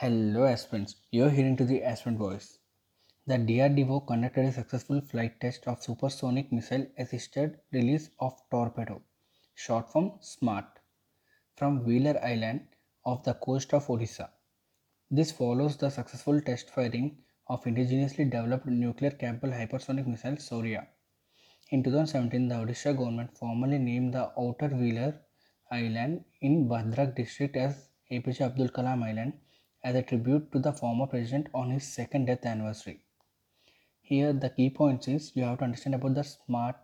Hello aspirants, you're hearing to the aspirant voice. The DRDO conducted a successful flight test of supersonic missile assisted release of torpedo, short form SMART, from Wheeler Island off the coast of Odisha. This follows the successful test firing of indigenously developed nuclear capable hypersonic missile Shaurya. In 2017, the Odisha government formally named the outer Wheeler Island in Bhadrak district as APJ Abdul Kalam Island as a tribute to the former president on his second death anniversary. Here the key points is you have to understand about the smart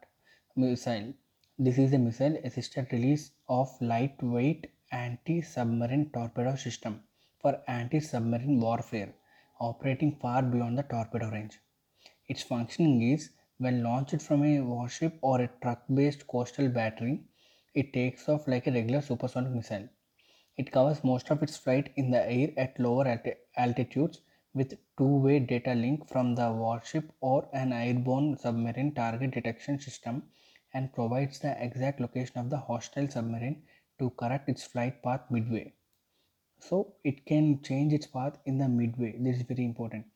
missile. This is a missile assisted release of lightweight anti-submarine torpedo system for anti-submarine warfare operating far beyond the torpedo range. Its functioning is when launched from a warship or a truck-based coastal battery, it takes off like a regular supersonic missile. It covers most of its flight in the air at lower altitudes with two-way data link from the warship or an airborne submarine target detection system and provides the exact location of the hostile submarine to correct its flight path midway. So it can change its path in the midway. This is very important.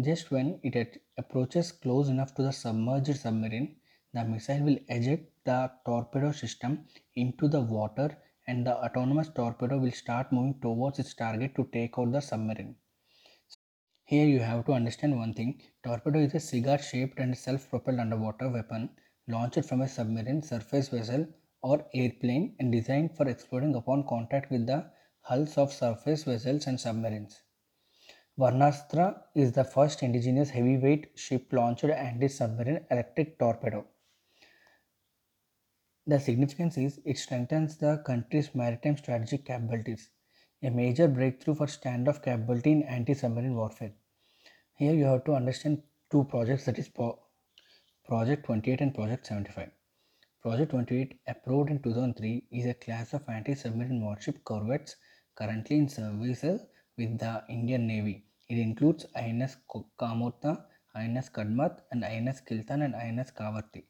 Just when it approaches close enough to the submerged submarine, the missile will eject the torpedo system into the water and the autonomous torpedo will start moving towards its target to take out the submarine. Here you have to understand one thing. Torpedo is a cigar shaped and self-propelled underwater weapon launched from a submarine, surface vessel or airplane and designed for exploding upon contact with the hulls of surface vessels and submarines. Varunastra is the first indigenous heavyweight ship-launched anti-submarine electric torpedo. The significance is it strengthens the country's maritime strategic capabilities, a major breakthrough for standoff capability in anti-submarine warfare. Here you have to understand two projects that is Project 28 and Project 75. Project 28 approved in 2003 is a class of anti-submarine warship corvettes currently in service with the Indian Navy. It includes INS Kamorta, INS Kadmat and INS Kiltan and INS Kavaratti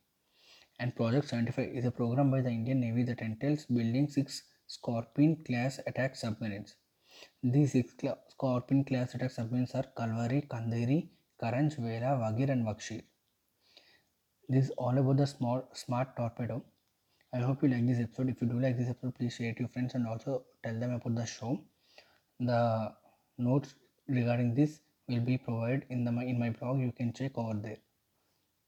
and Project 75 is a program by the Indian Navy that entails building six Scorpion class attack submarines. These six Scorpion class attack submarines are Kalvari, Khanderi, Karanj, Vela, Vagir and Vagsheer. This is all about the small smart torpedo. I hope you like this episode. If you do like this episode, please share it to your friends and also tell them about the show. The notes regarding this will be provided in the in my blog. You can check over there.